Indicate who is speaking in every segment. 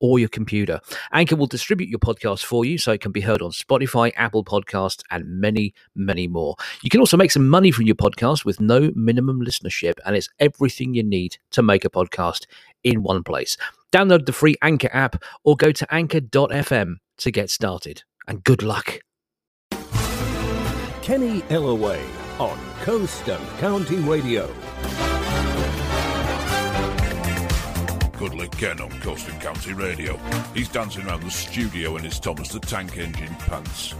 Speaker 1: or your computer. Anchor will distribute your podcast for you so it can be heard on Spotify, Apple Podcasts, and many, many more. You can also make some money from your podcast with no minimum listenership, and it's everything you need to make a podcast in one place. Download the free Anchor app or go to anchor.fm to get started. And good luck.
Speaker 2: Kenny Ellaway on Coast and Country Radio.
Speaker 3: Cuddly Ken on Coast Country Radio. He's dancing around the studio in his Thomas the Tank Engine pants.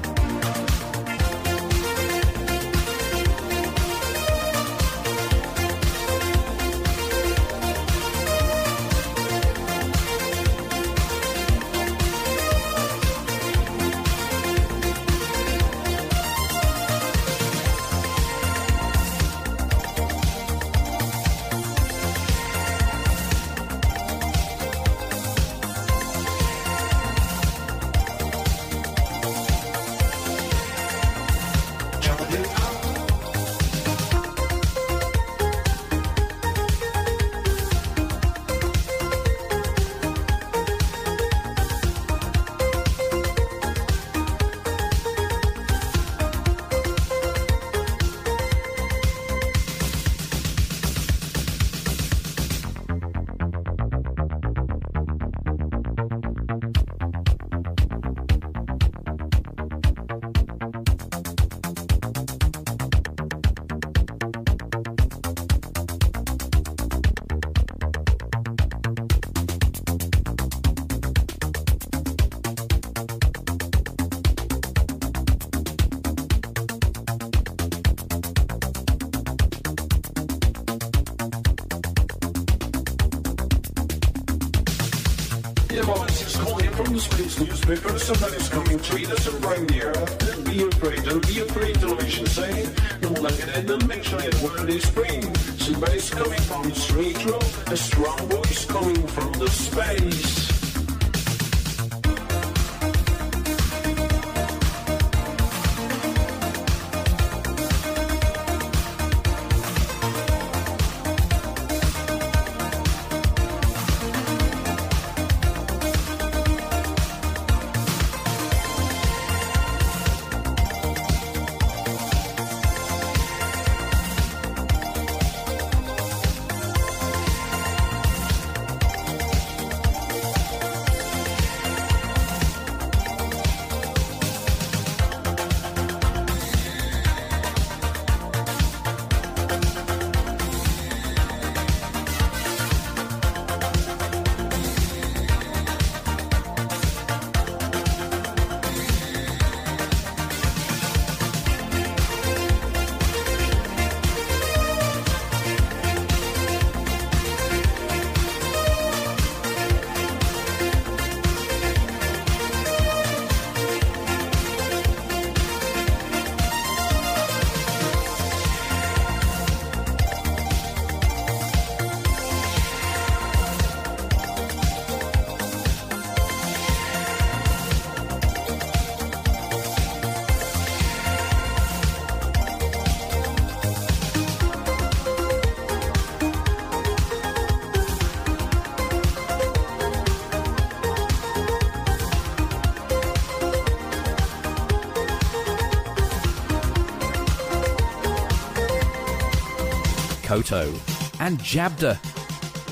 Speaker 1: Koto and Jabda.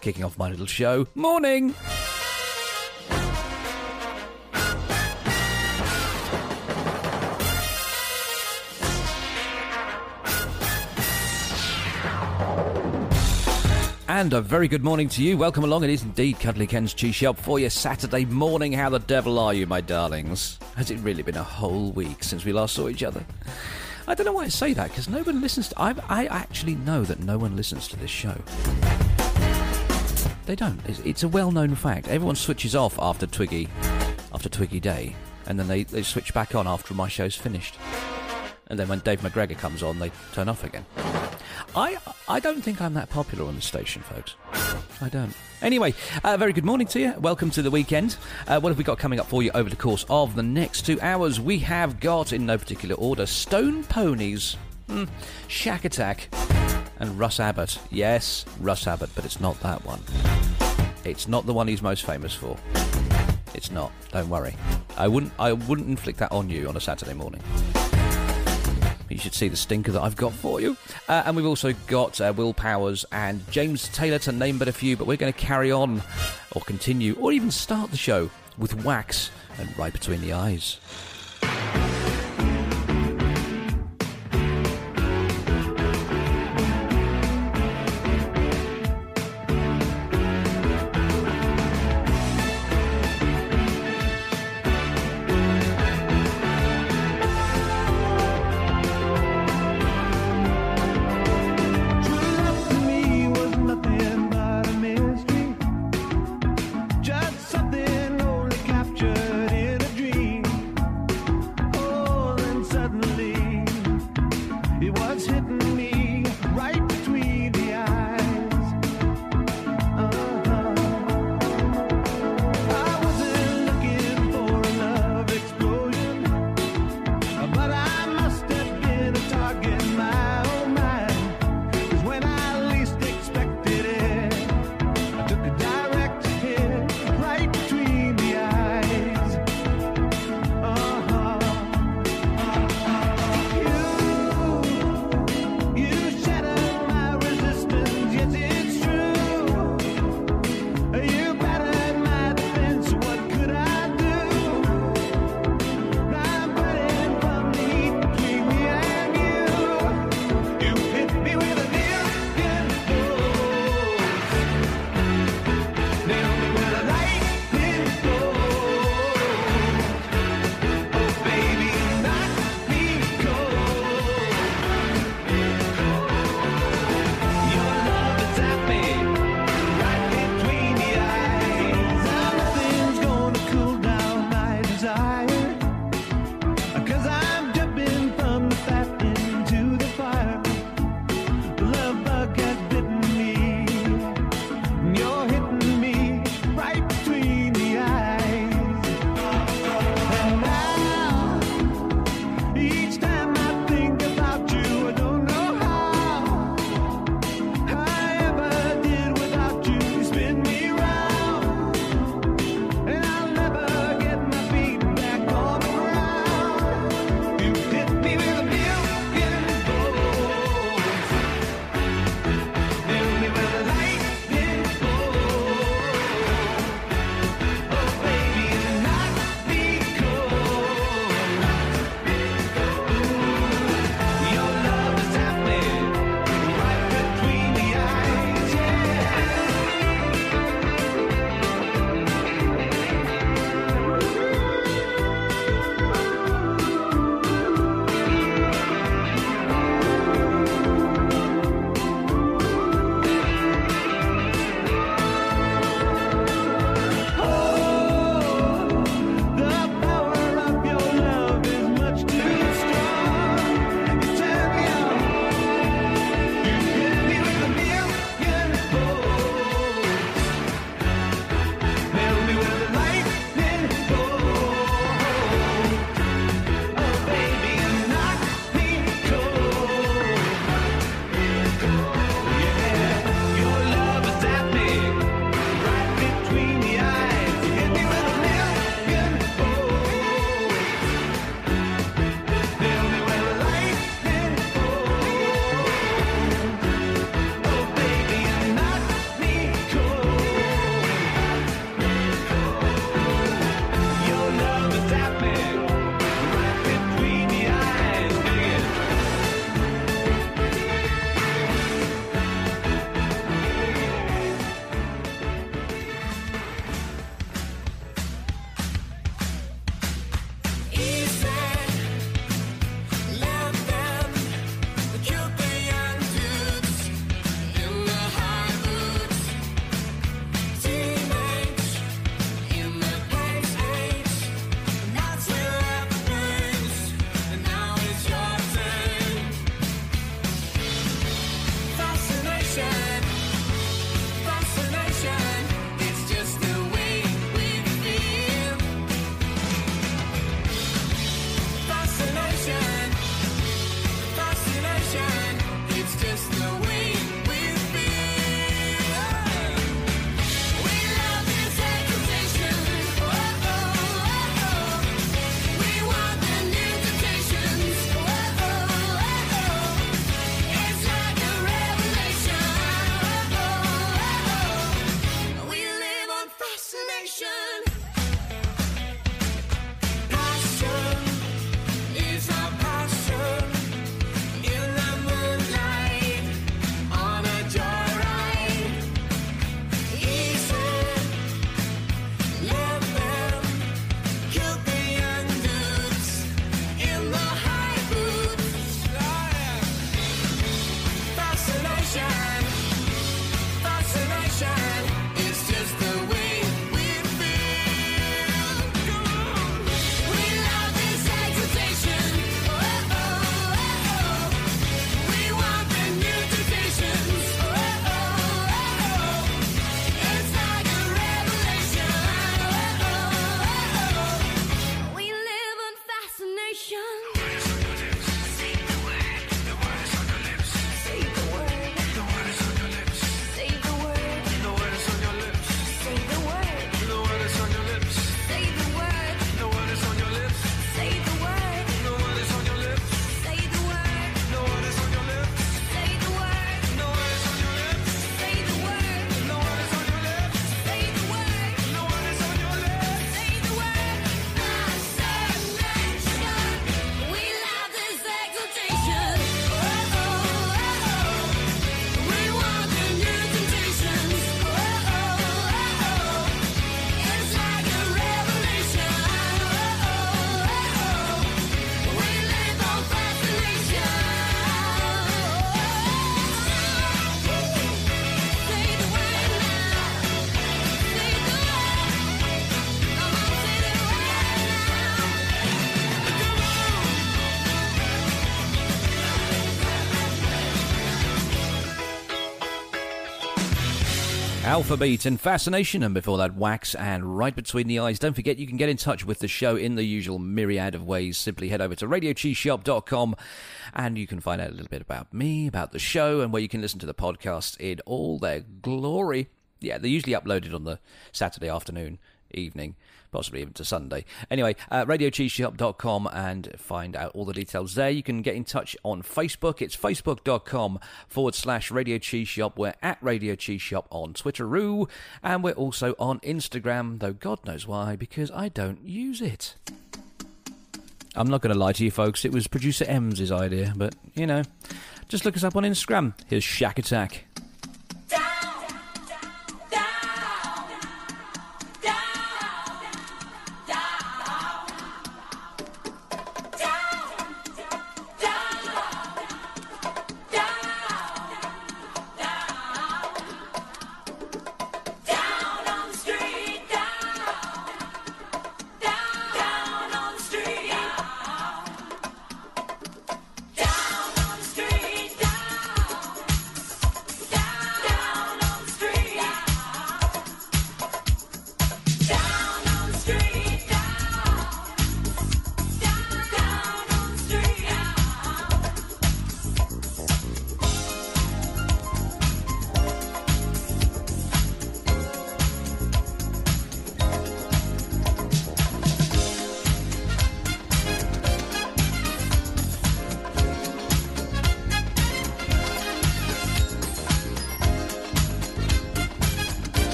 Speaker 1: Kicking off my little show. Morning! And a very good morning to you. Welcome along. It is indeed Cuddly Ken's Cheese Shop for your Saturday morning. How the devil are you, my darlings? Has it really been a whole week since we last saw each other? I don't know why I say that because no one listens to. I, I actually know that no one listens to this show. They don't. It's, it's a well-known fact. Everyone switches off after Twiggy, after Twiggy Day, and then they, they switch back on after my show's finished. And then when Dave McGregor comes on, they turn off again. I I don't think I'm that popular on the station, folks. I don't. Anyway, uh, very good morning to you. Welcome to the weekend. Uh, what have we got coming up for you over the course of the next two hours? We have got, in no particular order, Stone Ponies, mm, Shakatak, and Russ Abbott. Yes, Russ Abbott, but it's not that one. It's not the one he's most famous for. It's not. Don't worry. I wouldn't. I wouldn't inflict that on you on a Saturday morning. You should see the stinker that I've got for you. Uh, and we've also got uh, Will Powers and James Taylor to name but a few, but we're going to carry on or continue or even start the show with Wax and Right Between the Eyes. Alphabeat and Fascination, and before that, Wax and Right Between the Eyes. Don't forget, you can get in touch with the show in the usual myriad of ways. Simply head over to radiocheeseshop.com and you can find out a little bit about me, about the show, and where you can listen to the podcast in all their glory. Yeah, they're usually uploaded on the Saturday afternoon, evening possibly even to Sunday. Anyway, uh, radiocheeseshop.com and find out all the details there. You can get in touch on Facebook. It's facebook.com forward slash Radio Cheese Shop. We're at Radio Cheese Shop on Twitteroo, and we're also on Instagram, though God knows why, because I don't use it. I'm not going to lie to you, folks. It was producer M's idea, but you know, just look us up on Instagram. Here's
Speaker 4: Shakatak.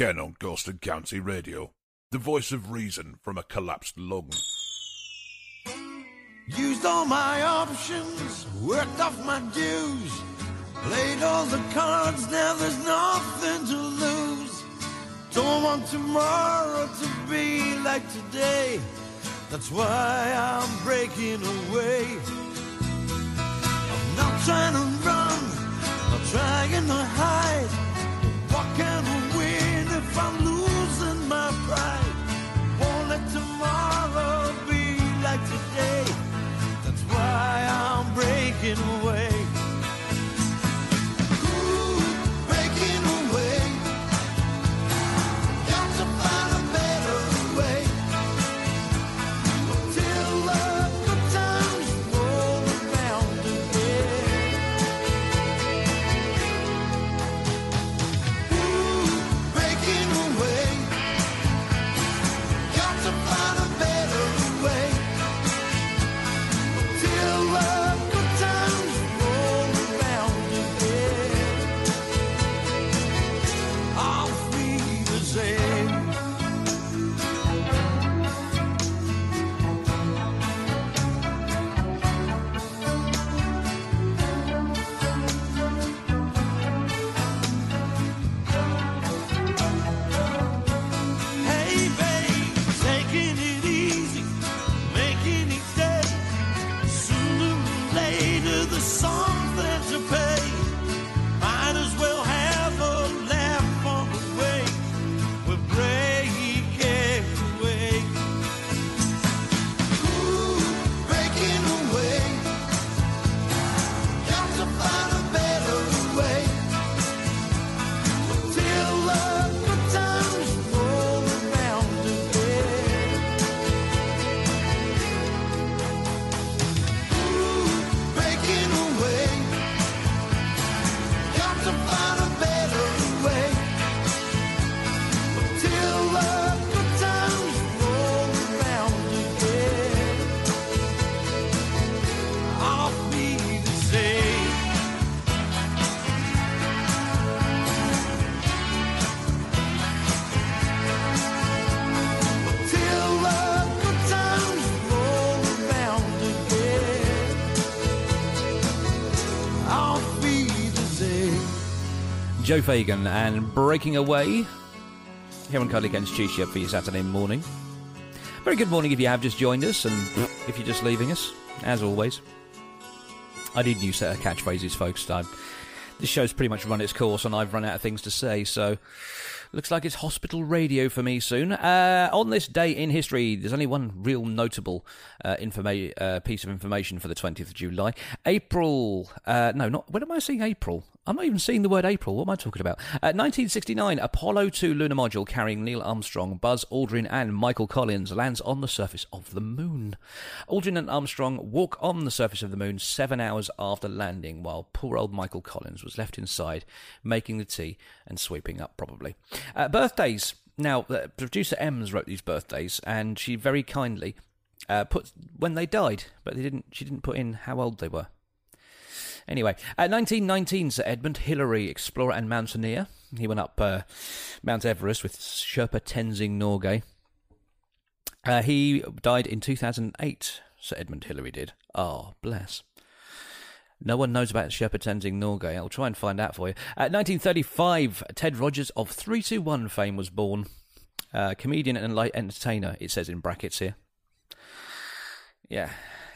Speaker 4: Ken on Coast and Country Radio. The voice of reason from a collapsed lung.
Speaker 5: Used all my options, worked off my dues, played all the cards, now there's nothing to lose. Don't want tomorrow to be like today, that's why I'm breaking away. I'm not trying to run, not trying to hide.
Speaker 1: Joe Fagan and Breaking Away. Here on Cuddly Ken's Cheese Shop for your Saturday morning. Very good morning if you have just joined us and if you're just leaving us, as always. I need a new set of catchphrases, folks. I, this show's pretty much run its course and I've run out of things to say, so looks like it's hospital radio for me soon. Uh, on this day in history, there's only one real notable uh, informa- uh, piece of information for the 20th of July. April, uh, no, not, when am I seeing April? I'm not even seeing the word April. What am I talking about? Uh, 1969, Apollo 2 lunar module carrying Neil Armstrong, Buzz Aldrin, and Michael Collins lands on the surface of the moon. Aldrin and Armstrong walk on the surface of the moon seven hours after landing, while poor old Michael Collins was left inside, making the tea and sweeping up, probably. Uh, birthdays. Now, producer Ems wrote these birthdays, and she very kindly uh, put when they died, but they didn't. She didn't put in how old they were. Anyway, uh, 1919, Sir Edmund Hillary, explorer and mountaineer. He went up uh, Mount Everest with Sherpa Tenzing Norgay. Uh, he died in 2008, Sir Edmund Hillary did. Oh, bless. No one knows about Sherpa Tenzing Norgay. I'll try and find out for you. Uh, 1935, Ted Rogers of 321 fame was born. Uh, comedian and light entertainer, it says in brackets here. Yeah,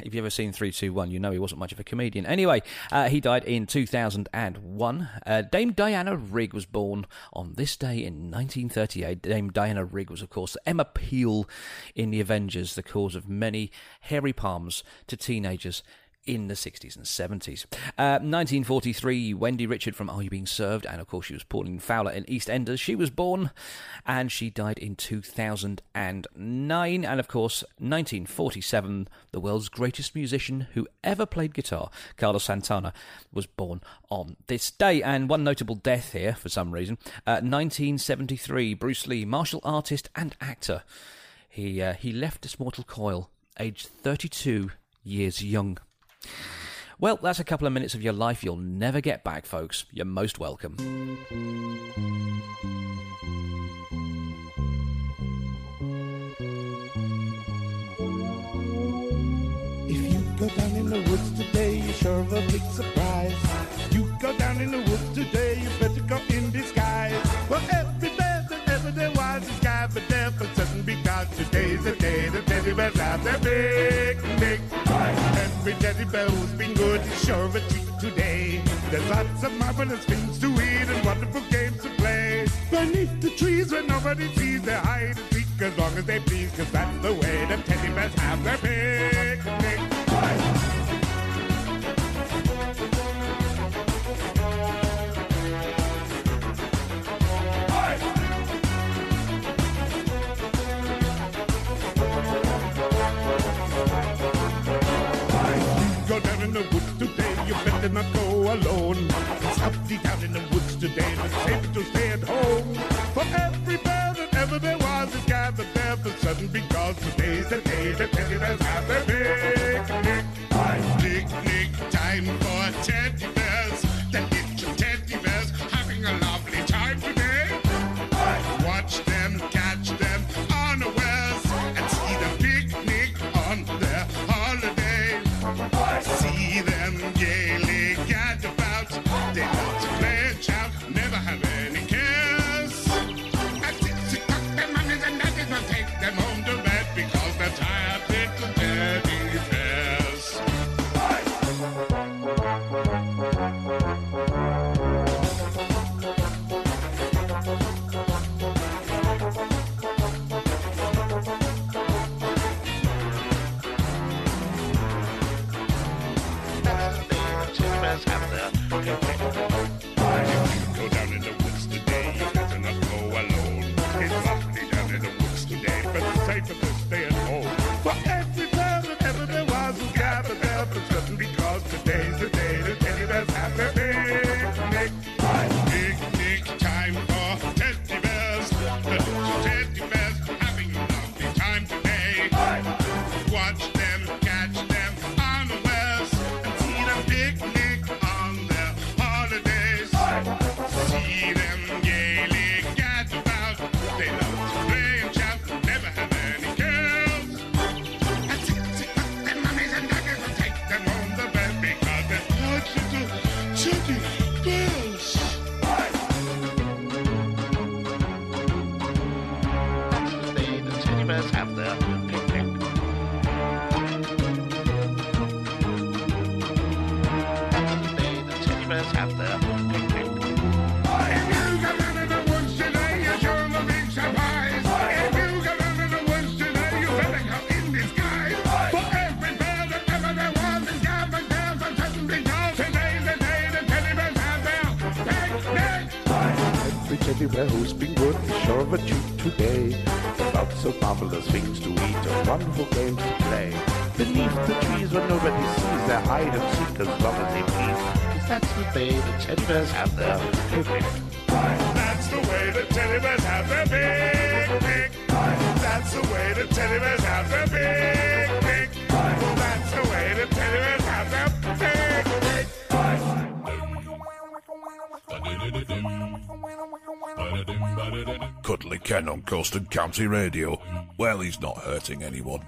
Speaker 1: if you've ever seen 321, you know he wasn't much of a comedian. Anyway, uh, he died in 2001. Uh, Dame Diana Rigg was born on this day in 1938. Dame Diana Rigg was, of course, Emma Peel in The Avengers, the cause of many hairy palms to teenagers in the 60s and 70s. Uh, 1943, Wendy Richard from Are You Being Served? And of course, she was Pauline Fowler in EastEnders. She was born and she died in 2009. And of course, 1947, the world's greatest musician who ever played guitar, Carlos Santana, was born on this day. And one notable death here for some reason. Uh, 1973, Bruce Lee, martial artist and actor. He, uh, he left this mortal coil aged 32 years young. Well, that's a couple of minutes of your life you'll never get back, folks. You're most welcome.
Speaker 6: If you go down in the woods today, you're sure of a big surprise. You go down in the woods today, you better go in disguise. Well, every bear that ever there was is gathered there for certain because today's the day the teddy bears have their picnic. Every teddy bear who's been good is sure a treat today. There's lots of marvelous things to eat and wonderful games to play. Beneath the trees where nobody sees, they hide and seek as long as they please, cause that's the way the teddy bears have their picnic. Better not go alone. It's uppity down in the woods today, and it's safe to stay at home. For every bear that ever there was is gathered there for certain because today's the day the teddy bears have their picnic. The trees where nobody sees, they hide and seek as long as they please. 'Cause that's the day the teddy bears have their picnic. That's the way the teddy bears have their picnic. That's the way the teddy bears have their picnic. That's the way the teddy bears have their picnic.
Speaker 4: Cuddly Ken on Coast and Country Radio. Well, he's not hurting
Speaker 7: anyone.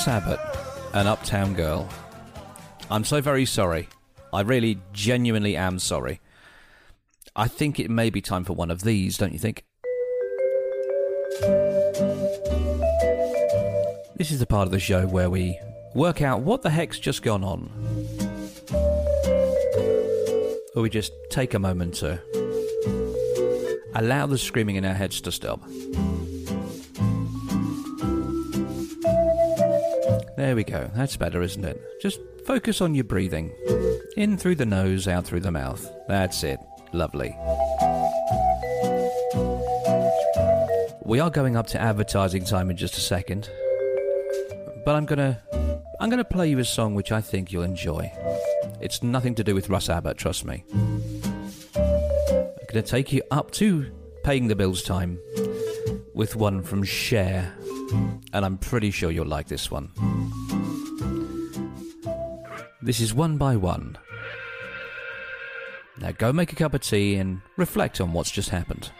Speaker 1: Russ Abbott, an uptown girl. I'm so very sorry. I really genuinely am sorry. I think it may be time for one of these, don't you think? This is the part of the show where we work out what the heck's just gone on. Or we just take a moment to allow the screaming in our heads to stop. There we go. That's better, isn't it? Just focus on your breathing. In through the nose, out through the mouth. That's it. Lovely. We are going up to advertising time in just a second. But I'm gonna I'm gonna play you a song which I think you'll enjoy. It's nothing to do with Russ Abbott, trust me. I'm gonna take you up to paying the bills time with one from Cher. And I'm pretty sure you'll like this one. This is one by one. Now go make a cup of tea and reflect on what's just happened.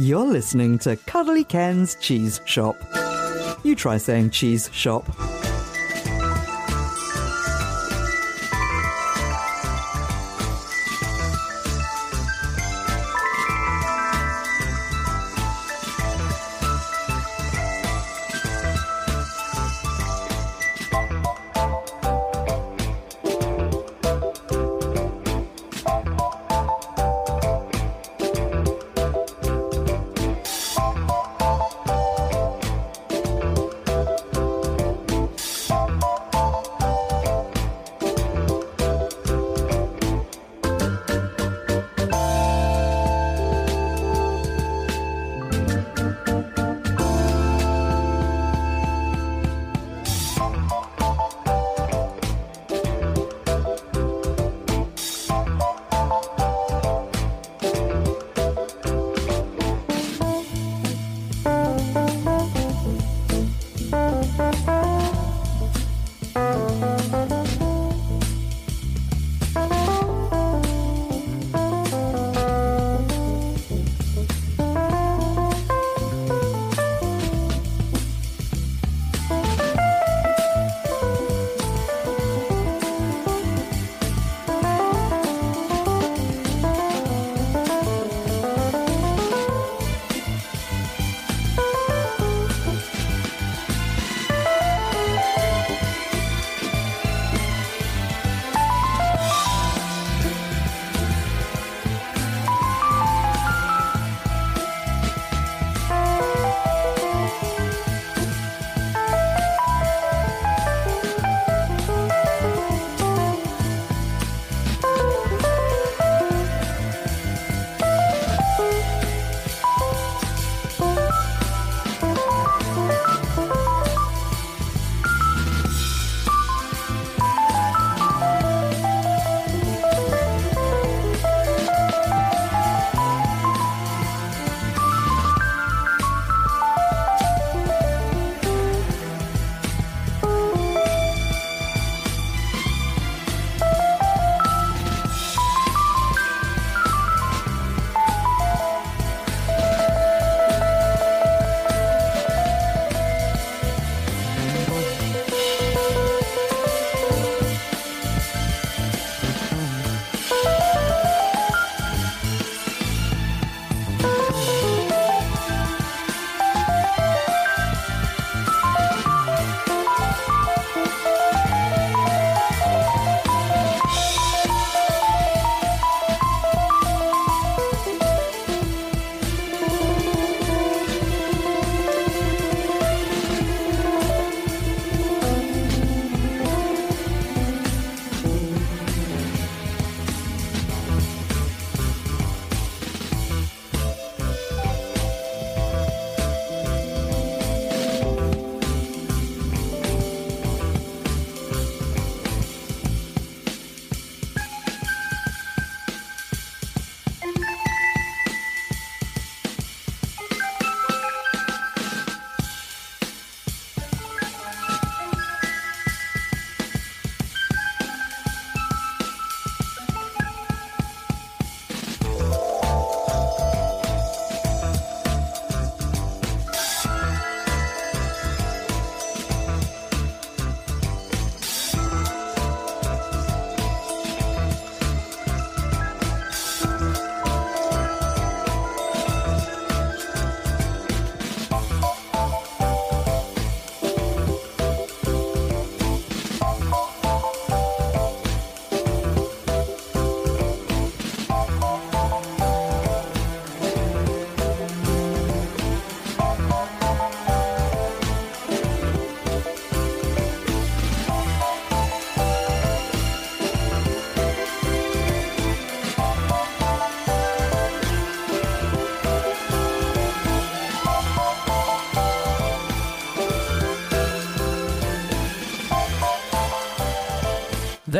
Speaker 8: You're listening to Cuddly Ken's Cheese Shop. You try saying cheese shop.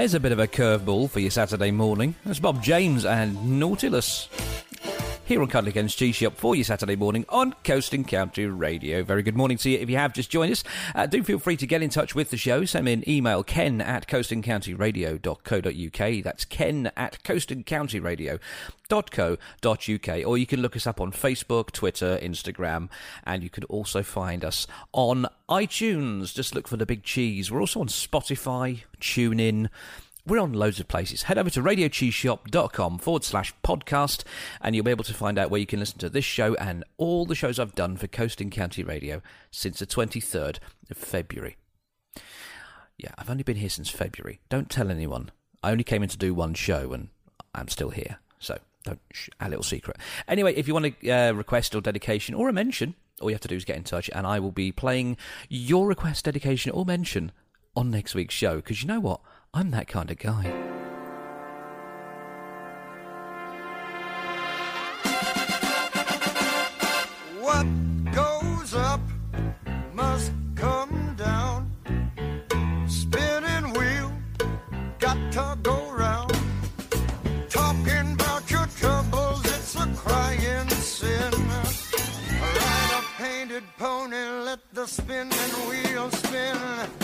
Speaker 1: There's a bit of a curveball for your Saturday morning. That's Bob James and Nautilus. Here on Cuddly Ken's Cheese Shop for you Saturday morning on Coast and Country Radio. Very good morning to you. If you have just joined us, uh, do feel free to get in touch with the show. Send me an email, ken at coastandcountryradio.co.uk. That's ken at coastandcountryradio.co.uk. Or you can look us up on Facebook, Twitter, Instagram, and you can also find us on iTunes. Just look for the big cheese. We're also on Spotify, TuneIn. We're on loads of places. Head over to radiocheeseshop.com forward slash podcast and you'll be able to find out where you can listen to this show and all the shows I've done for Coast and Country Radio since the 23rd of February. Yeah, I've only been here since February. Don't tell anyone. I only came in to do one show and I'm still here. So don't, sh- a little secret. Anyway, if you want a uh, request or dedication or a mention, all you have to do is get in touch and I will be playing your request, dedication or mention on next week's show because you know what? I'm that kind of guy.
Speaker 9: What goes up must come down. Spinning wheel, got to go round. Talking about your troubles, it's a crying sin. Ride a painted pony, let the spinning wheel spin.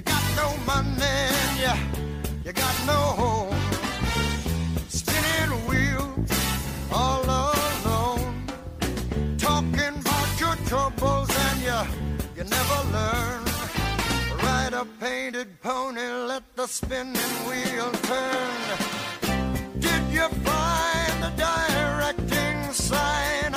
Speaker 9: You got no money, you, you got no home. Spinning wheel, all alone talking about your troubles and you you never learn. Ride a painted pony, let the spinning wheel turn. Did you find the directing sign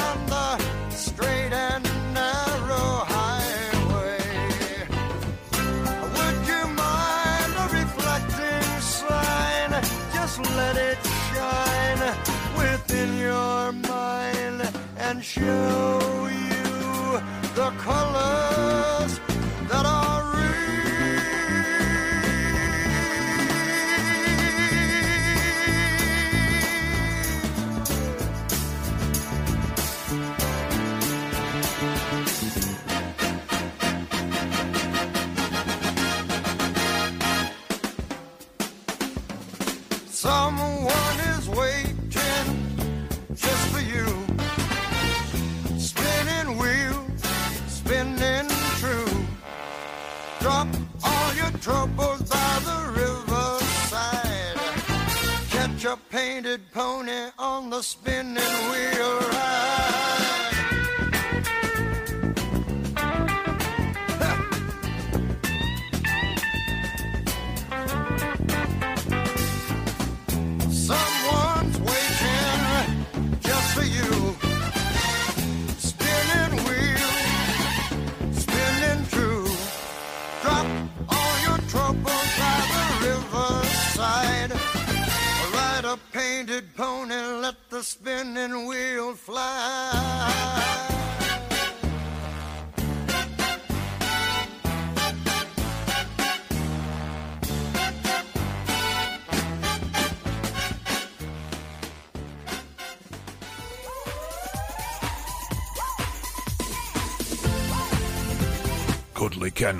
Speaker 9: and show you the colors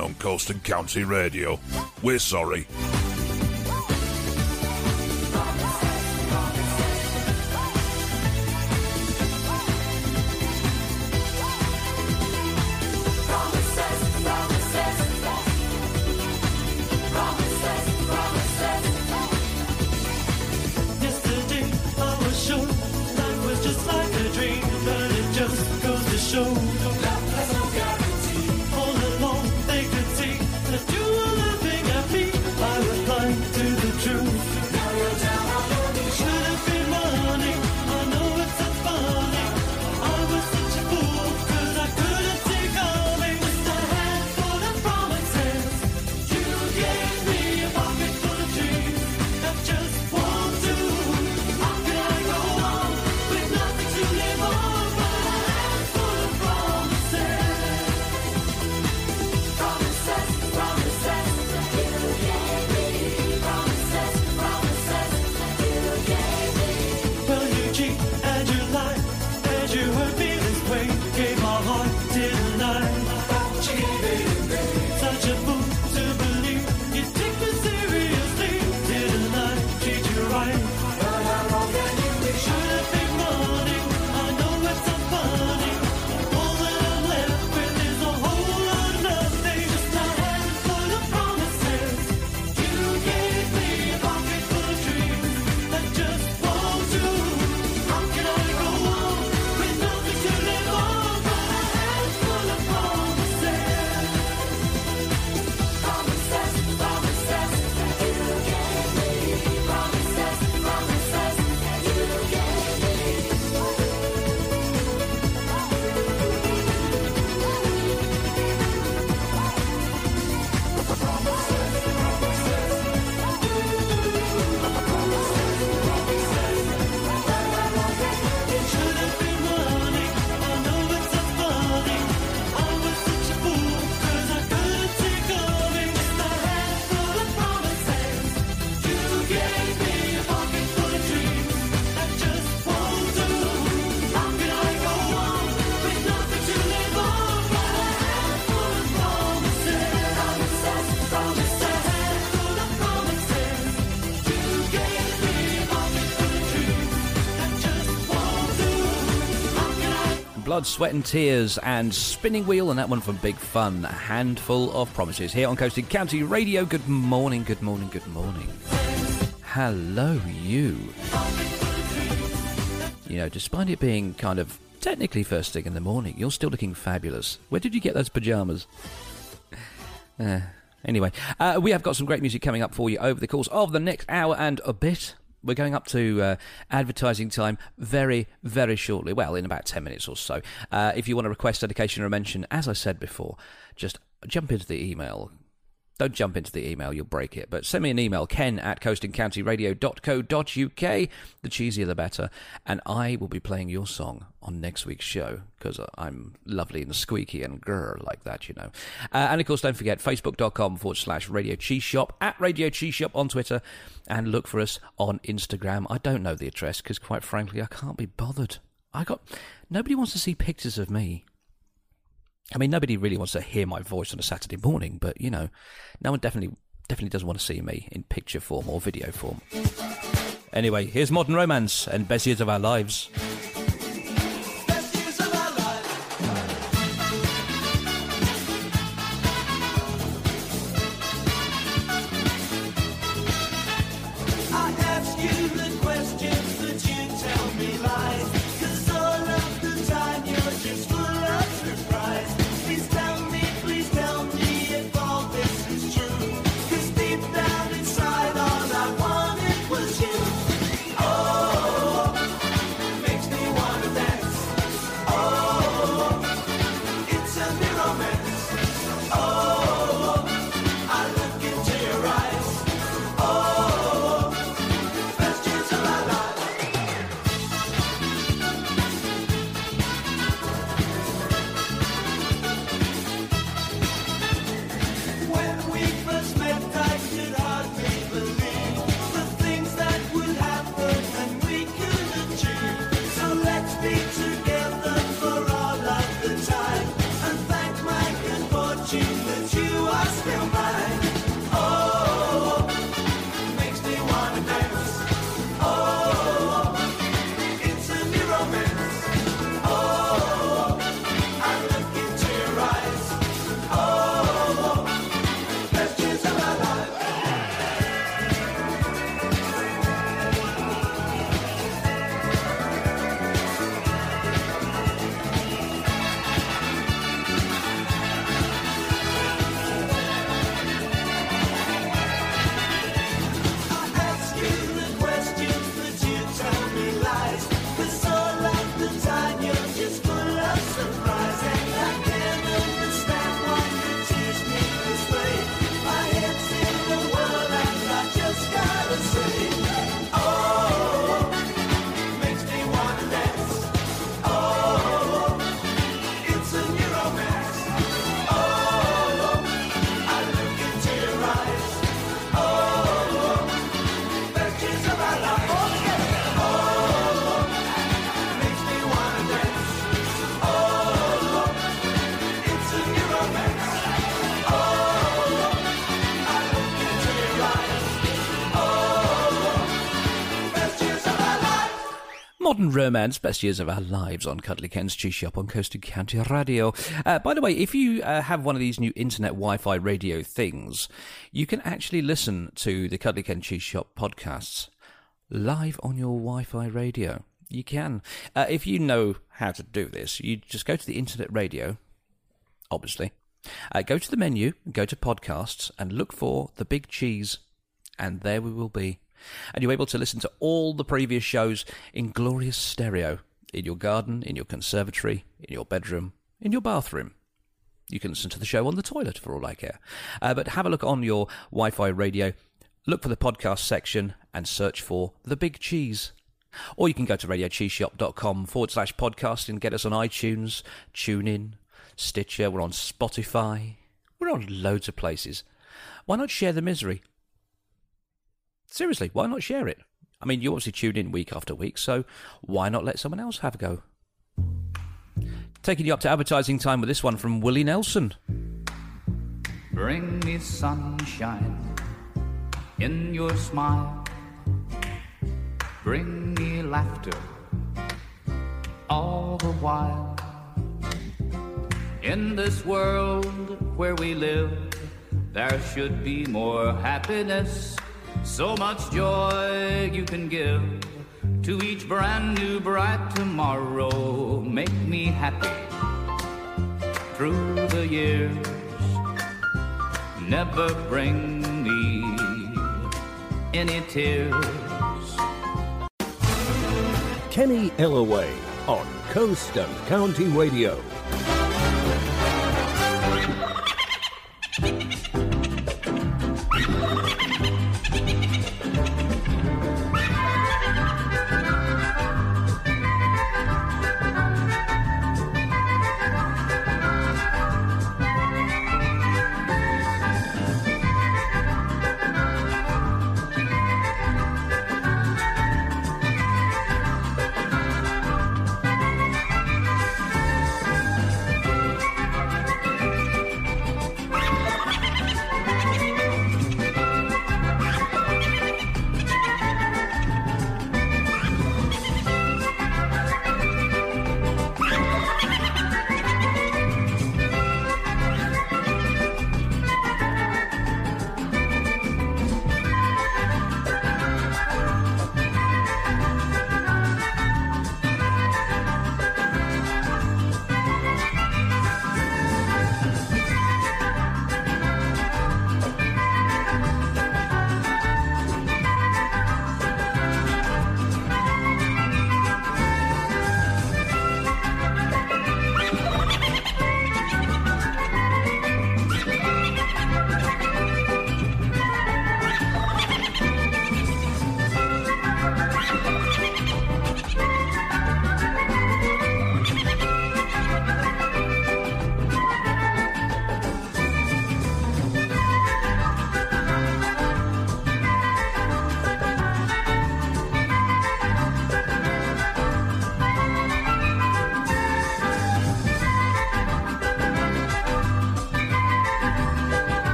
Speaker 9: On
Speaker 10: Coast and Country Radio. We're sorry.
Speaker 1: Blood, Sweat and Tears and Spinning Wheel, and that one from Big Fun. A handful of promises here on Coast and Country Radio. Good morning, good morning, good morning. Hello, you. You know, despite it being kind of technically first thing in the morning, you're still looking fabulous. Where did you get those pajamas? Uh, anyway, uh, we have got some great music coming up for you over the course of the next hour and a bit. We're going up to uh, advertising time very, very shortly. Well, in about 10 minutes or so. Uh, if you want to request dedication or mention, as I said before, just jump into the email. Don't jump into the email, you'll break it. But send me an email, ken at coastandcountryradio.co.uk. The cheesier the better. And I will be playing your song on next week's show because I'm lovely and squeaky and grr like that, you know. Uh, and of course, don't forget facebook.com forward slash radio cheese shop at radio cheese shop on Twitter and look for us on Instagram. I don't know the address because, quite frankly, I can't be bothered. I got nobody wants to see pictures of me. I mean, nobody really wants to hear my voice on a Saturday morning, but you know, no one definitely definitely doesn't want to see me in picture form or video form. Anyway, here's Modern Romance and Best Years of Our Lives.
Speaker 5: Romance, Best Years of Our Lives
Speaker 1: on Cuddly Ken's Cheese Shop on Coast and Country Radio. Uh, by the way, if you uh, have one of these new internet Wi-Fi radio things, you can actually listen to the Cuddly Ken Cheese Shop podcasts live on your Wi-Fi radio. You can. Uh, if you know how to do this, you just go to the internet radio, obviously. Uh, go to the menu, go to podcasts, and look for the big cheese, and there we will be. And you're able to listen to all the previous shows in glorious stereo in your garden, in your conservatory, in your bedroom, in your bathroom. You can listen to the show on the toilet for all I care. Uh, but have a look on your Wi Fi radio, look for the podcast section, and search for The Big Cheese. Or you can go to radiocheeseshop.com forward slash podcast and get us on iTunes, TuneIn, Stitcher, we're on Spotify, we're on loads of places. Why not share the misery? Seriously, why not share it? I mean, you obviously tune in week after week, so why not let someone else have a go? Taking you up to advertising time with this one from Willie Nelson.
Speaker 11: Bring me sunshine in your smile. Bring me laughter all the while. In this world where we live, there should be more happiness. So much joy you can give to each brand new bright tomorrow. Make me happy through the years. Never bring me any tears.
Speaker 2: Kenny Ellaway on Coast and Country Radio.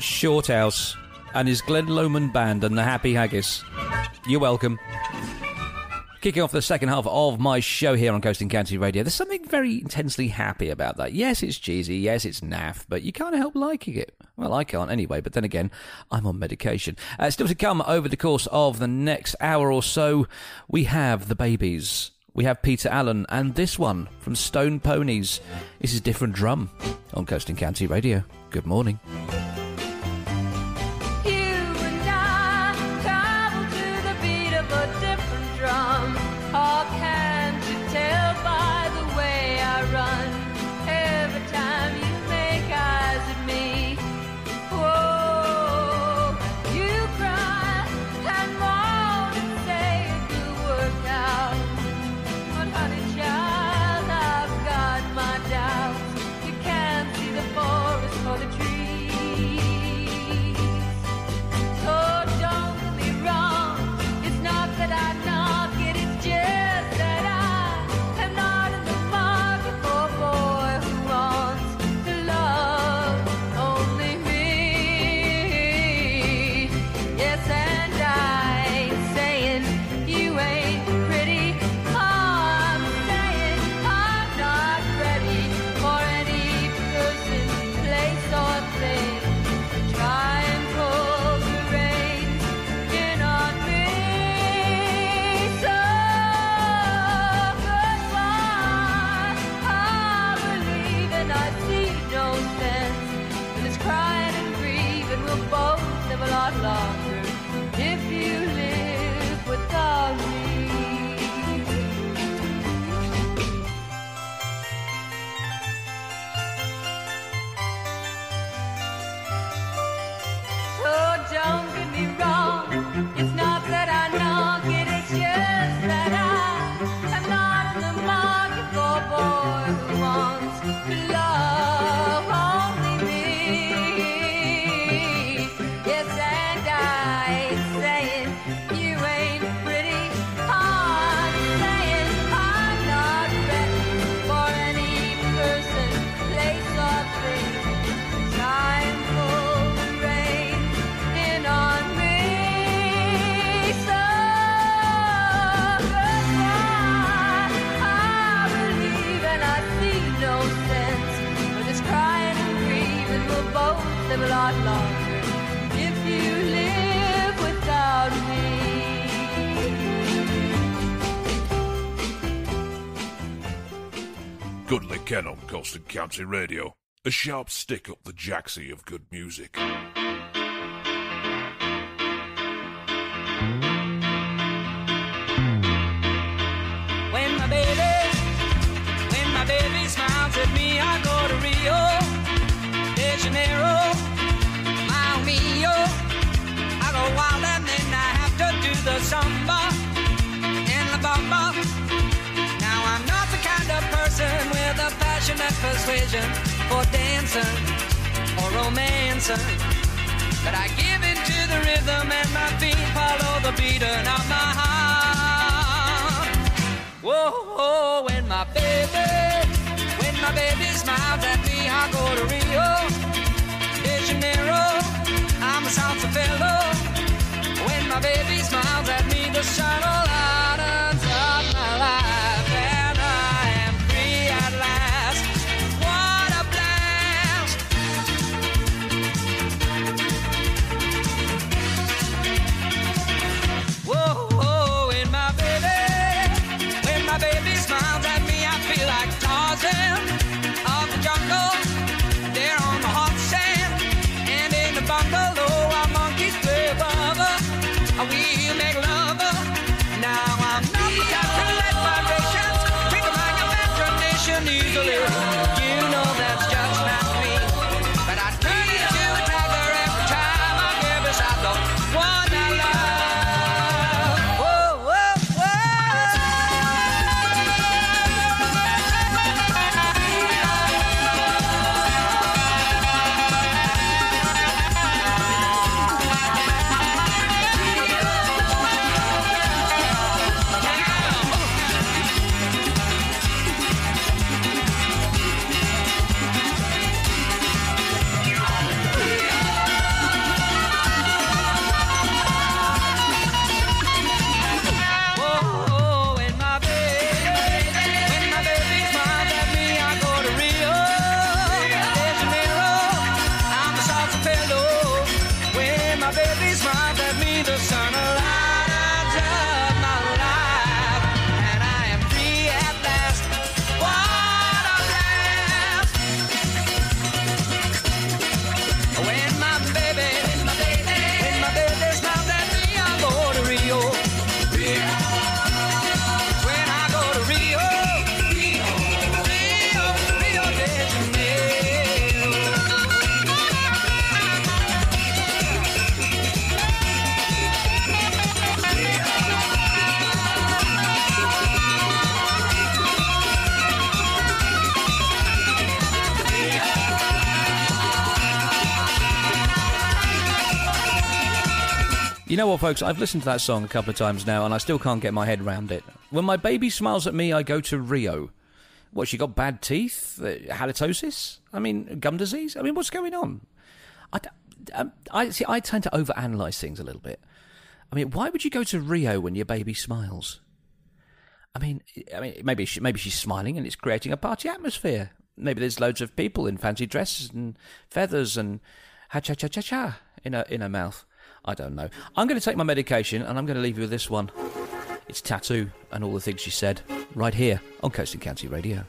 Speaker 1: Bert Shorthouse and his Glen Lomond band and the Happy Haggis. You're welcome. Kicking off the second half of my show here on Coast and Country Radio, there's something very intensely happy about that. Yes, it's cheesy, yes, it's naff, but you can't help liking it. Well, I can't anyway, but then again, I'm on medication. Uh, still to come over the course of the next hour or so, we have the babies. We have Peter Allen and this one from Stone Poneys. This is Different Drum on Coast and Country Radio. Good morning.
Speaker 4: Radio. A sharp stick up the jacksie of good music.
Speaker 12: Persuasion for dancing or romancing. But I give in to the rhythm and my feet follow the beating of my heart. Whoa, whoa, when my baby, when my baby smiles at me, I go to Rio de Janeiro. I'm a salsa fellow. When my baby smiles at me, the sun
Speaker 1: folks? I've listened to that song a couple of times now, and I still can't get my head around it. When my baby smiles at me, I go to Rio. What? She got bad teeth, uh, halitosis? I mean, gum disease? I mean, what's going on? I, um, I see. I tend to overanalyze things a little bit. I mean, why would you go to Rio when your baby smiles? I mean, I mean, maybe she, maybe she's smiling and it's creating a party atmosphere. Maybe there's loads of people in fancy dresses and feathers and ha cha cha cha cha in her in her mouth. I don't know. I'm going to take my medication and I'm going to leave you with this one. It's t.A.T.u. and all the things she said right here on Coast and Country Radio.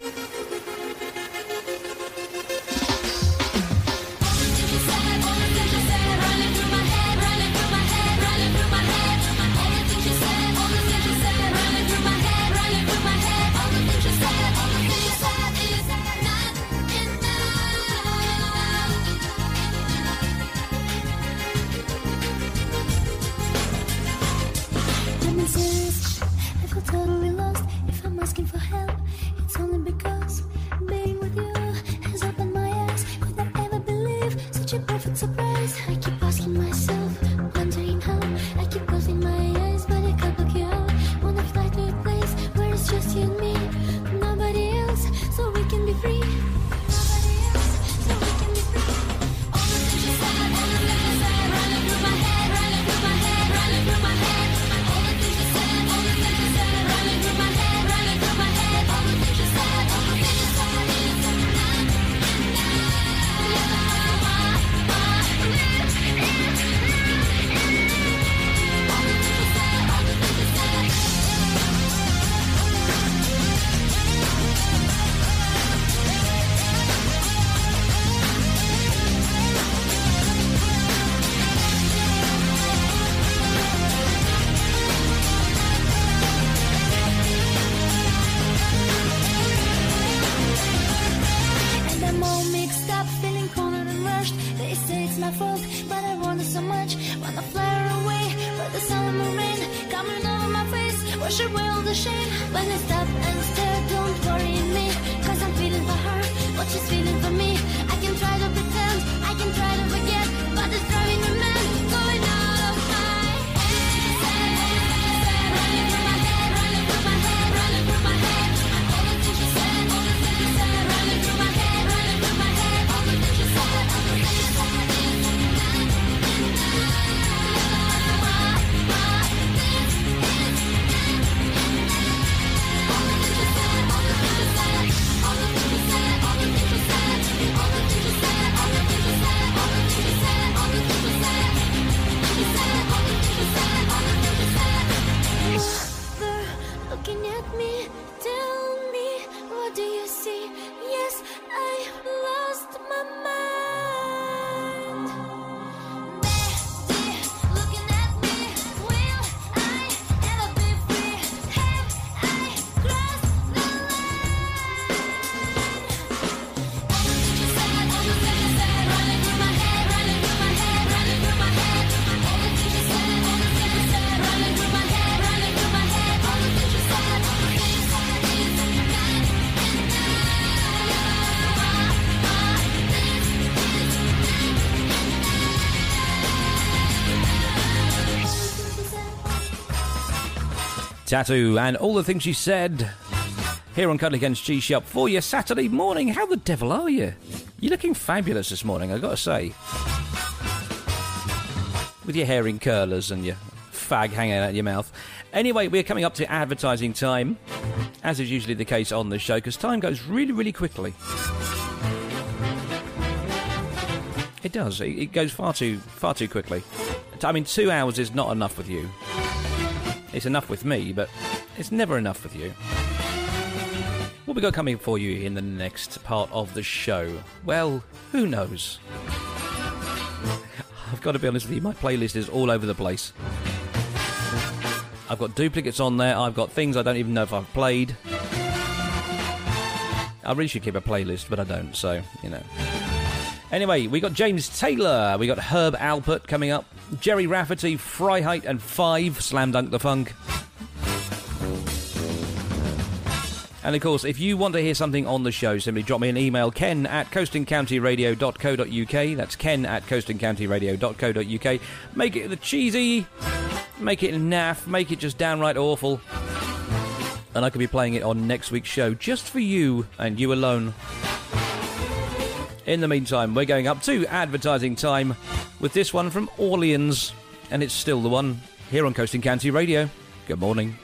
Speaker 13: t.A.T.u. and all the things she said
Speaker 1: here on Kuddly Ken's Cheese Shop for your Saturday morning. How the devil are you? You're looking fabulous this morning, i got to say. With your hair in curlers and your fag hanging out of your mouth. Anyway, we're coming up to advertising time, as is usually the case on the show, because time goes really, really quickly. It does. It goes far too, far too quickly. I mean, two hours is not enough with you. It's enough with me, but it's never enough with you. What we got coming for you in the next part of the show? Well, who knows? I've got to be honest with you, my playlist is all over the place. I've got duplicates on there, I've got things I don't even know if I've played. I really should keep a playlist, but I don't, so, you know. Anyway, we got James Taylor, we got Herb Alpert coming up, Gerry Rafferty, Freiheit, and Five, Slam Dunk the Funk. And of course, if you want to hear something on the show, simply drop me an email, ken at coastandcountryradio.co.uk. That's ken at coastandcountryradio.co.uk. Make it the cheesy, make it naff, make it just downright awful. And I could be playing it on next week's show just for you and you alone. In the meantime, we're going up to advertising time with this one from Orleans, and it's still the one here on Coast and Country Radio. Good morning.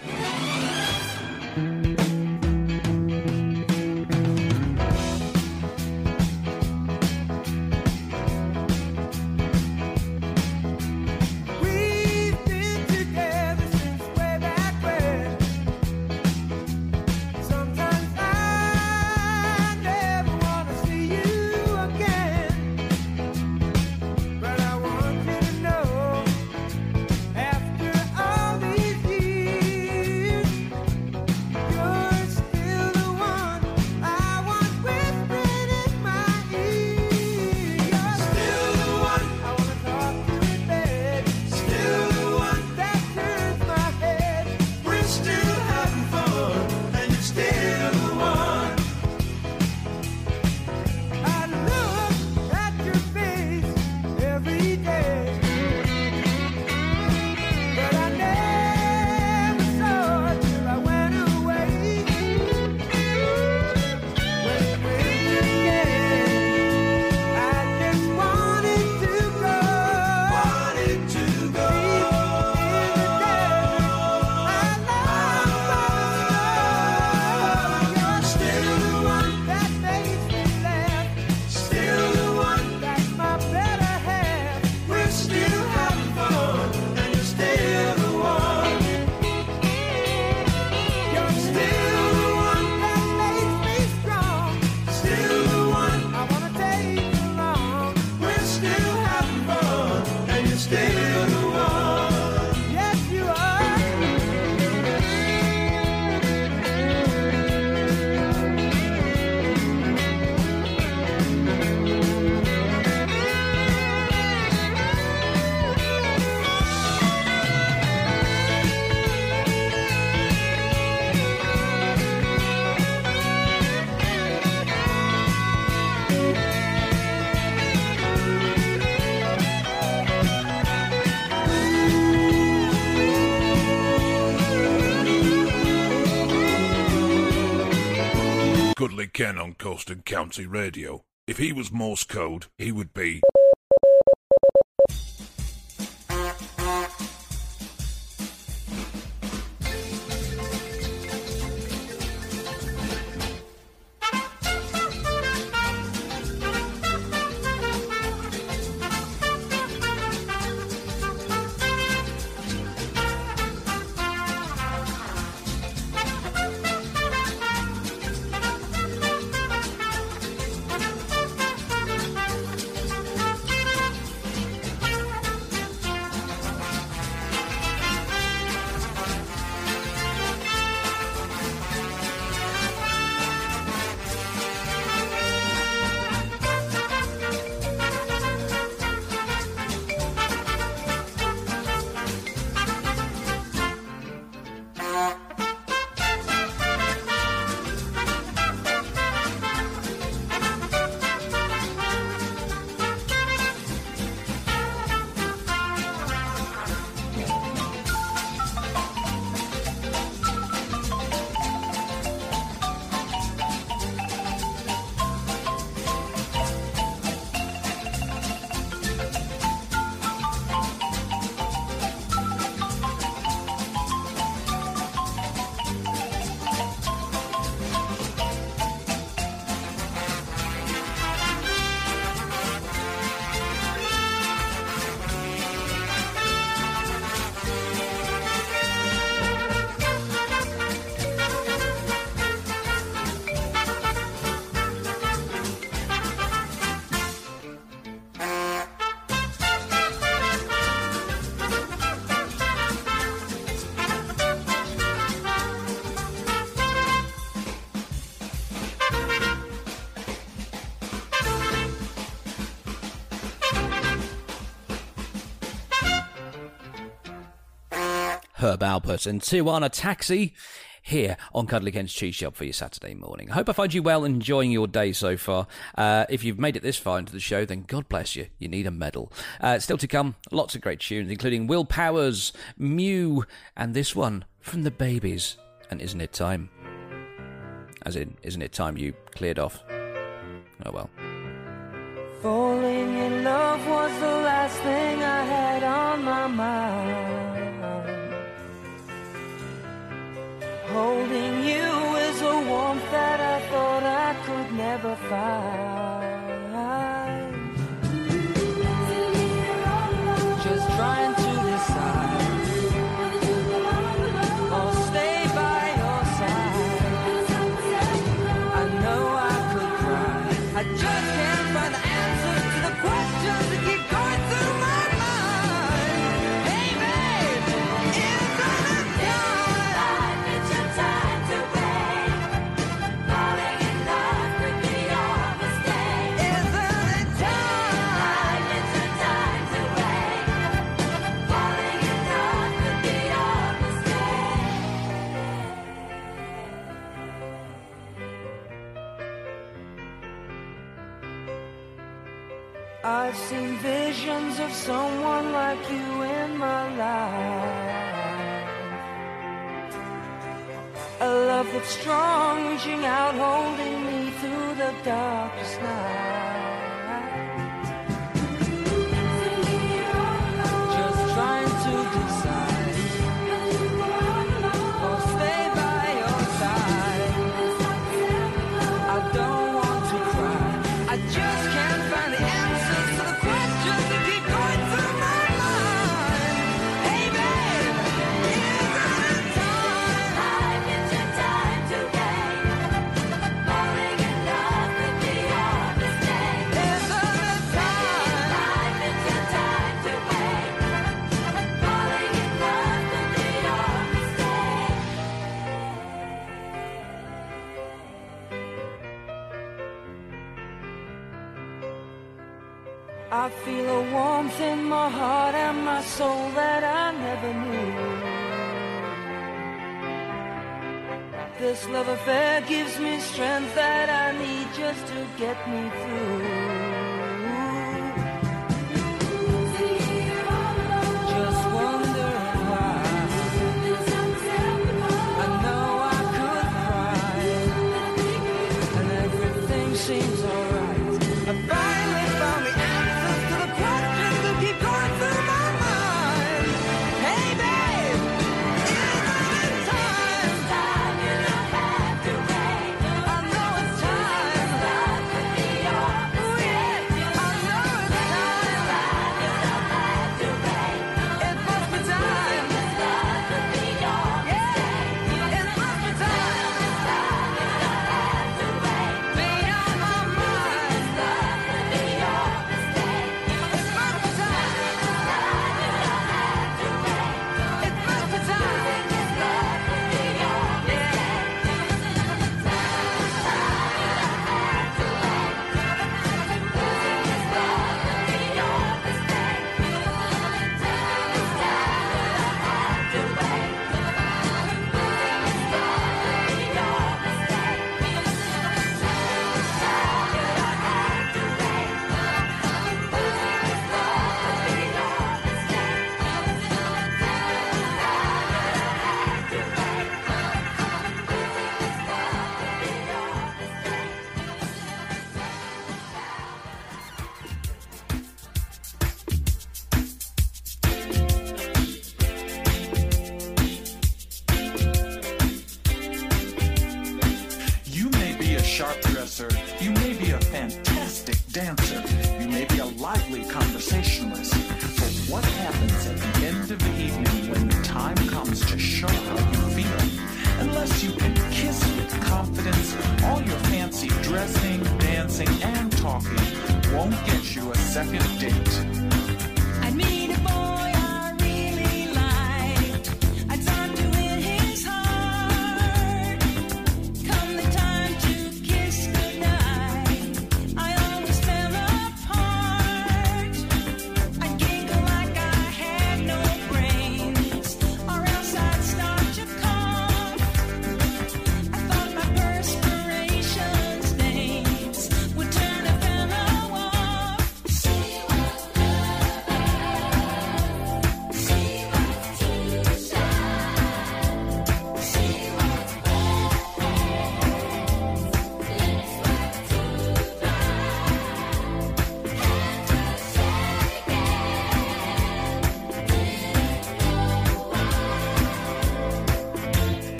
Speaker 4: Ken on Coast and Country Radio. If he was Morse code, he would be.
Speaker 1: Herb Alpert and Tijuana Taxi here on Kuddly Ken's Cheese Shop for your Saturday morning. I hope I find you well, enjoying your day so far. Uh, if you've made it this far into the show, then God bless you. You need a medal. Uh, still to come, lots of great tunes, including Will Powers, Mew, and this one from the Babys. And isn't it time? As in, isn't it time you cleared off? Oh well.
Speaker 14: Falling in love was the last thing I had on my mind. Holding you is a warmth that I thought I could never find. Just trying I've seen visions of someone like you in my life. A love that's strong, reaching out, holding me through the darkest night. Soul that I never knew. This love affair gives me strength that I need just to get me through.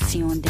Speaker 14: ação onde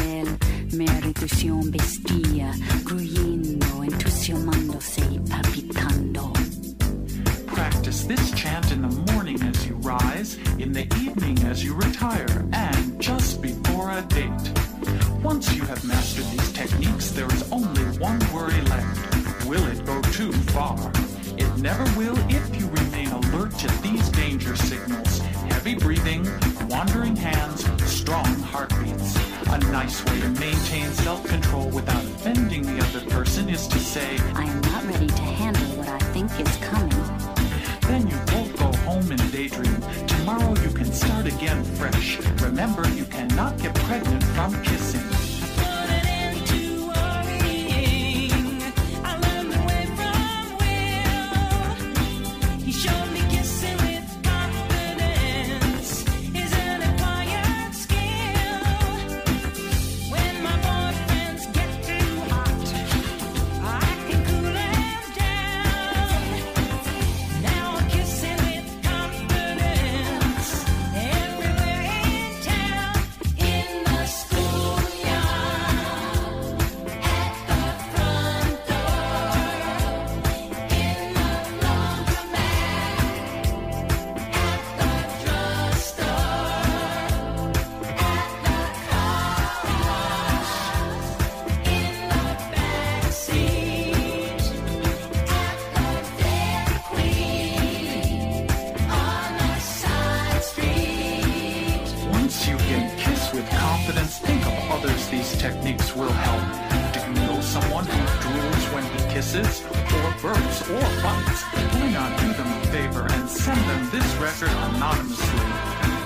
Speaker 14: why?
Speaker 15: Not
Speaker 14: do them a favor and send them this record anonymously.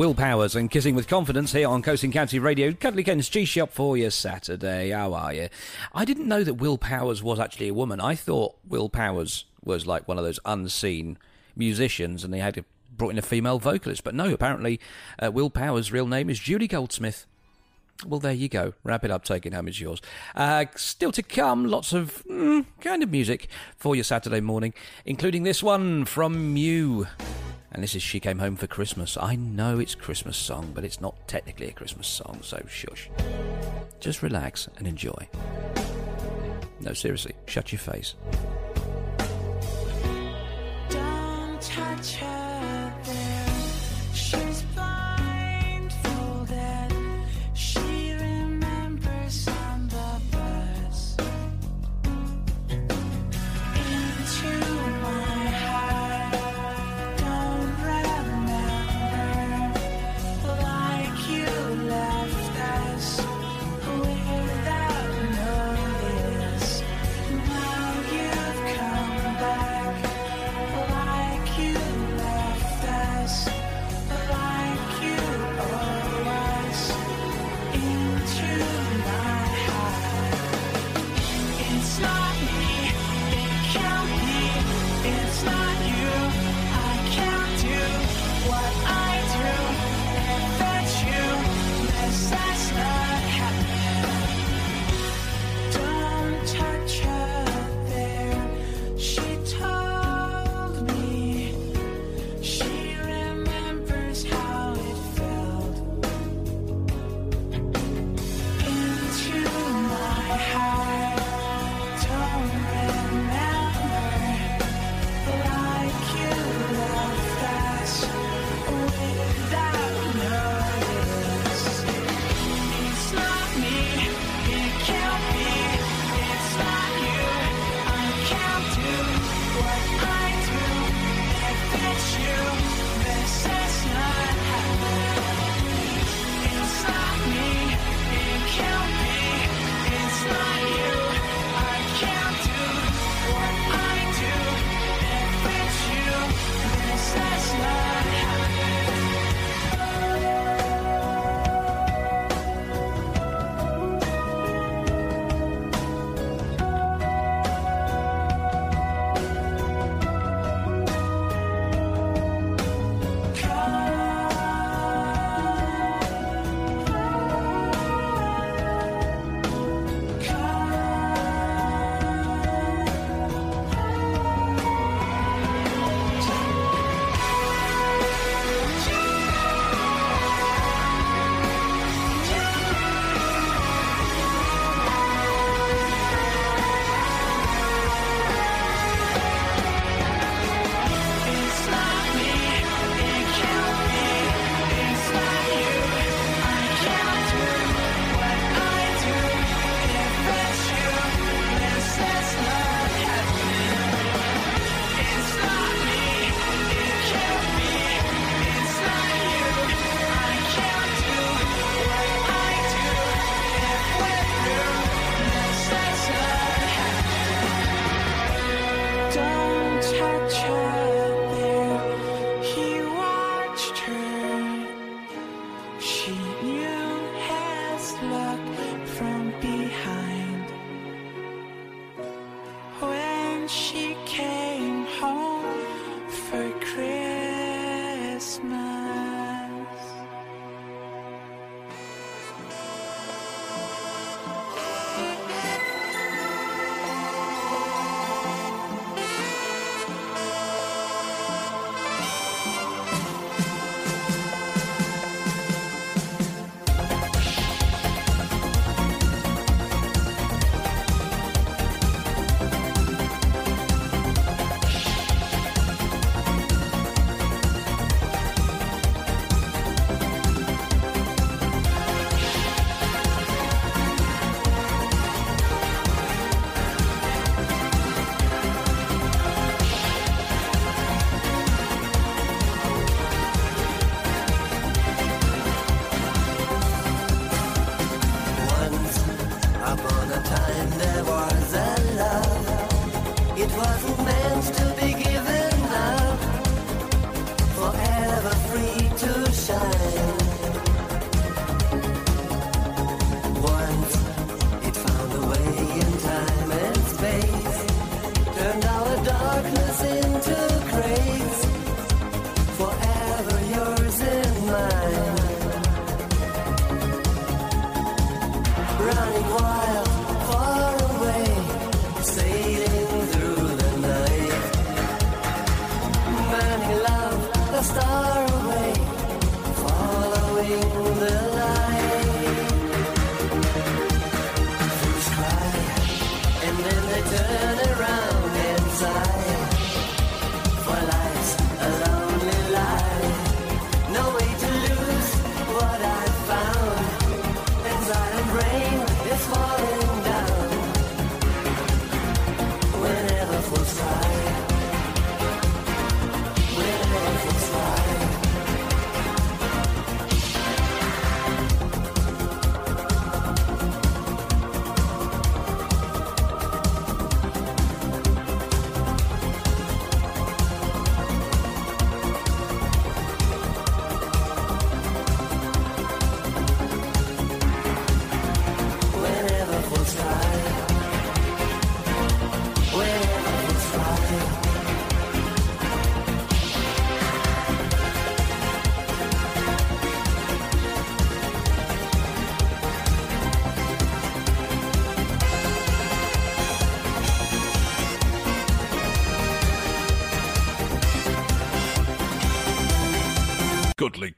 Speaker 1: Will Powers and Kissing with Confidence here on Coast and Country Radio. Kuddly Ken's G Shop for you Saturday. How are you? I didn't know that Will Powers was actually a woman. I thought Will Powers was like one of those unseen musicians and they had brought in a female vocalist. But no, apparently uh, Will Powers' real name is Judy Goldsmith. Well, there you go. Wrap it up. Take it home. It's yours. Uh, still to come, lots of mm, kind of music for your Saturday morning, including this one from Mew. And this is She Came Home for Christmas. I know it's Christmas song, but it's not technically a Christmas song, so shush. Just relax and enjoy. No, seriously, shut your face.
Speaker 14: Don't touch her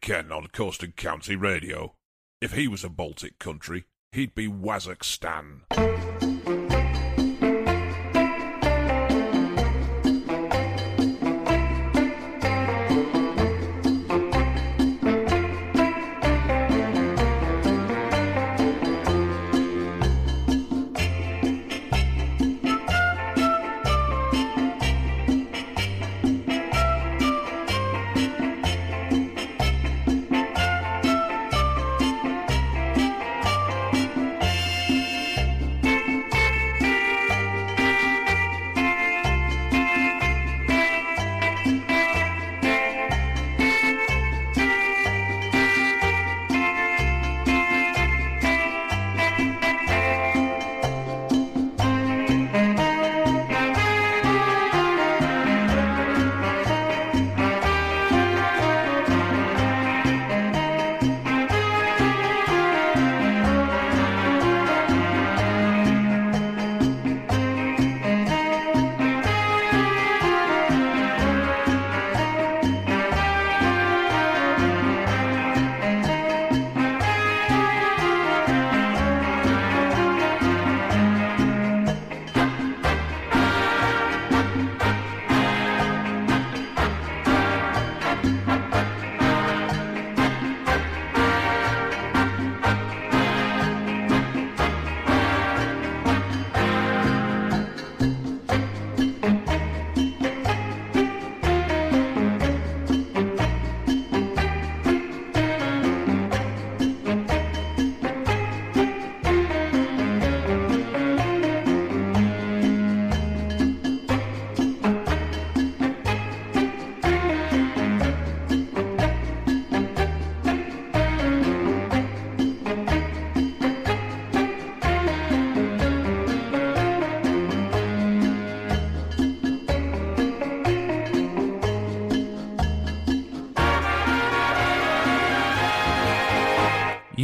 Speaker 16: Ken on Coast and Country Radio. If he was a Baltic country, he'd be Wazakstan.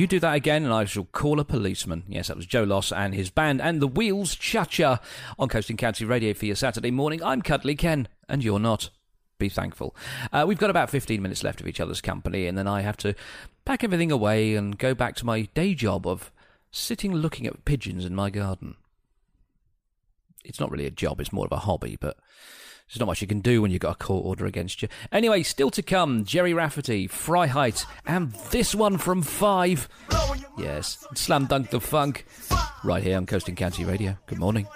Speaker 1: Do that again, and I shall call a policeman. Yes, that was Joe Loss and his band and the Wheels Cha Cha on Coast and Country Radio for your Saturday morning. I'm Kuddly Ken, and you're not. Be thankful. Uh, we've got about 15 minutes left of each other's company, and then I have to pack everything away and go back to my day job of sitting looking at pigeons in my garden. It's not really a job, it's more of a hobby, but there's not much you can do when you've got a court order against you. Anyway, still to come Gerry Rafferty, Fry Freiheit, and this one from Five. Yes, Slam Dunk the Funk, right here on Coast and Country Radio. Good morning.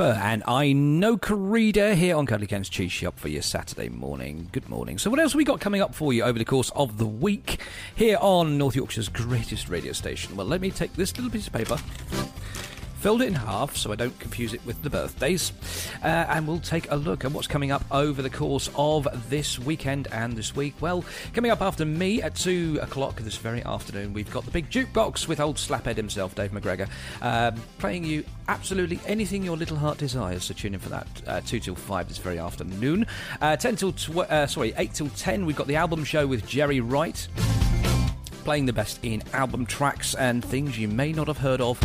Speaker 17: And
Speaker 18: I know
Speaker 1: Karida here on Kuddly Ken's Cheese Shop for your Saturday morning. Good morning. So, what else have we got coming up for you over the course of the week here on North Yorkshire's greatest radio station? Well, let me take this little piece of paper filled it in half so I don't confuse it with the birthdays, uh, and we'll take a look at what's coming up over the course of this weekend and this week. Well, coming up after me at 2 o'clock this very afternoon, we've got the big jukebox with old slaphead himself, Dave McGregor, um, playing you absolutely anything your little heart desires. So tune in for that. Uh, 2 till 5 this very afternoon. Uh, 10 till tw- uh, sorry, 8 till 10, we've got the album show with Jerry Wright playing the best in album tracks and things you may not have heard of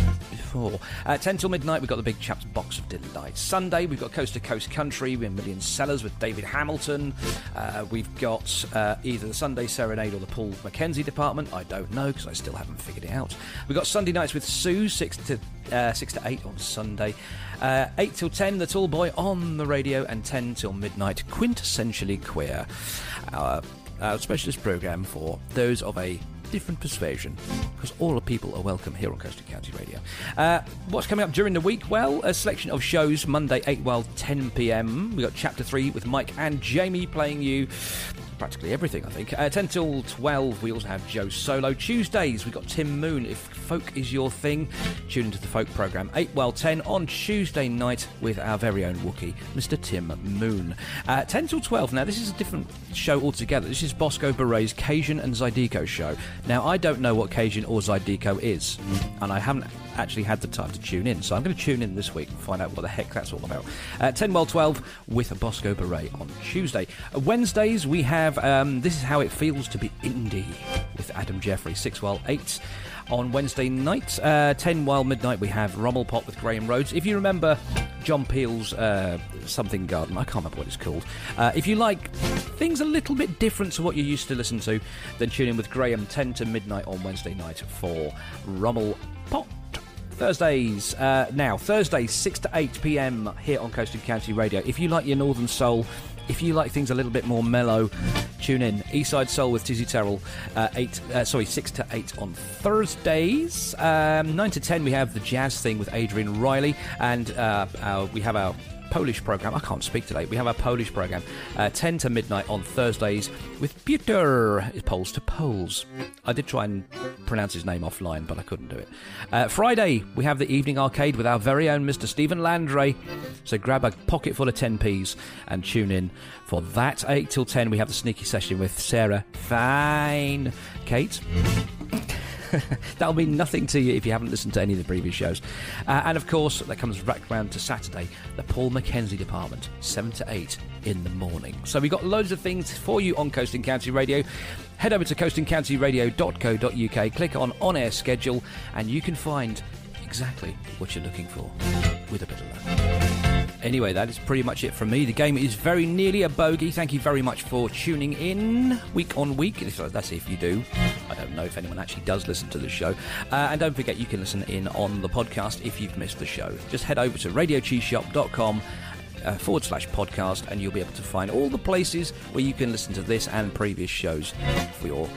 Speaker 1: before. Uh, 10 till midnight, we've got the Big Chaps Box of Delight. Sunday, we've got Coast to Coast Country with Million Sellers with David Hamilton. Uh, we've got uh, either the Sunday Serenade or the Paul McKenzie department. I don't know because I still haven't figured it out. We've got Sunday nights with Sue, 6 to, uh, 6 to 8 on Sunday. Uh, 8 till 10, The Tall Boy on the radio, and 10 till midnight, Quintessentially Queer. Our, our specialist programme for those of a different persuasion because all the people are welcome here on Coast and Country Radio. Uh, what's coming up during the week? Well, a selection of shows Monday 8 well 10 pm. We got chapter 3 with Mike and Jamie playing you practically everything, I think. Uh, 10 till 12, we also have Joe Solo. Tuesdays, we've got Tim Moon. If folk is your thing, tune into the folk programme. 8 well 10 on Tuesday night with our very own Wookie, Mr. Tim Moon. Uh, 10 till 12, now this is a different show altogether. This is Bosco Beret's Cajun and Zydeco show. Now, I don't know what Cajun or Zydeco is, and I haven't actually had the time to tune in, so I'm going to tune in this week and find out what the heck that's all about. Uh, 10 well 12 with Bosco Beret on Tuesday. Uh, Wednesdays, we have um, This Is How It Feels to Be Indie with Adam Jeffrey, 6 well 8 on Wednesday night. Uh, 10 while midnight, we have Rommel Pop with Graham Rhodes. If you remember John Peel's uh, Something Garden, I can't remember what it's called. Uh, if you like things a little bit different to what you used to listen to, then tune in with Graham 10 to midnight on Wednesday night for Rommel Pop. Thursdays, uh, now, Thursdays, 6 to 8 pm here on Coast and Country Radio. If you like your Northern Soul, if you like things a little bit more mellow, tune in. Eastside Soul with Tizzy Terrell, uh, eight, uh, sorry, six to eight on Thursdays. Um, nine to ten, we have the jazz thing with Adrian Riley, and uh, our, we have our Polish program. I can't speak today. We have our Polish program, uh, 10 to midnight on Thursdays with. It's Poles to Poles. I did try and pronounce his name offline, but I couldn't do it. Uh, Friday, we have the evening arcade with our very own Mr. Stephen Landry. So grab a pocket full of 10p's and tune in for that. 8 till 10, we have the sneaky session with Sarah Fine. Kate? That'll mean nothing to you if you haven't listened to any of the previous shows. Uh, and of course, that comes right round to Saturday, the Paul McKenzie department, 7 to 8 in the morning. So we've got loads of things for you on Coast and Country Radio. Head over to coastandcountryradio.co.uk, click on On Air Schedule, and you can find exactly what you're looking for with a bit of luck. Anyway, that is pretty much it from me. The game is very nearly a bogey. Thank you very much for tuning in week on week. That's if you do. I don't know if anyone actually does listen to the show. Uh, and don't forget, you can listen in on the podcast if you've missed the show. Just head over to radiocheeseshop.com uh, forward slash podcast, and you'll be able to find all the places where you can listen to this and previous shows for your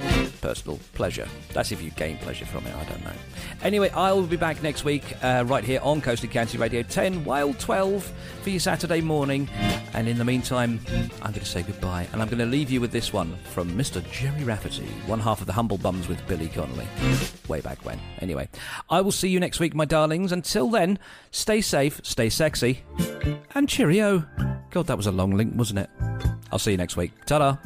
Speaker 1: personal pleasure. That's if you gain pleasure from it, I don't know. Anyway, I'll be back next week uh, right here on Coast and Country Radio 10, while 12 for your Saturday morning. And in the meantime, I'm going to say goodbye, and I'm going to leave you with this one from Mr. Gerry Rafferty, one half of the Humblebums with Billy Connolly, way back when. Anyway, I will see you next week, my darlings. Until then, stay safe, stay sexy, and cheerio. God, that was a long link, wasn't it? I'll see you next week. Ta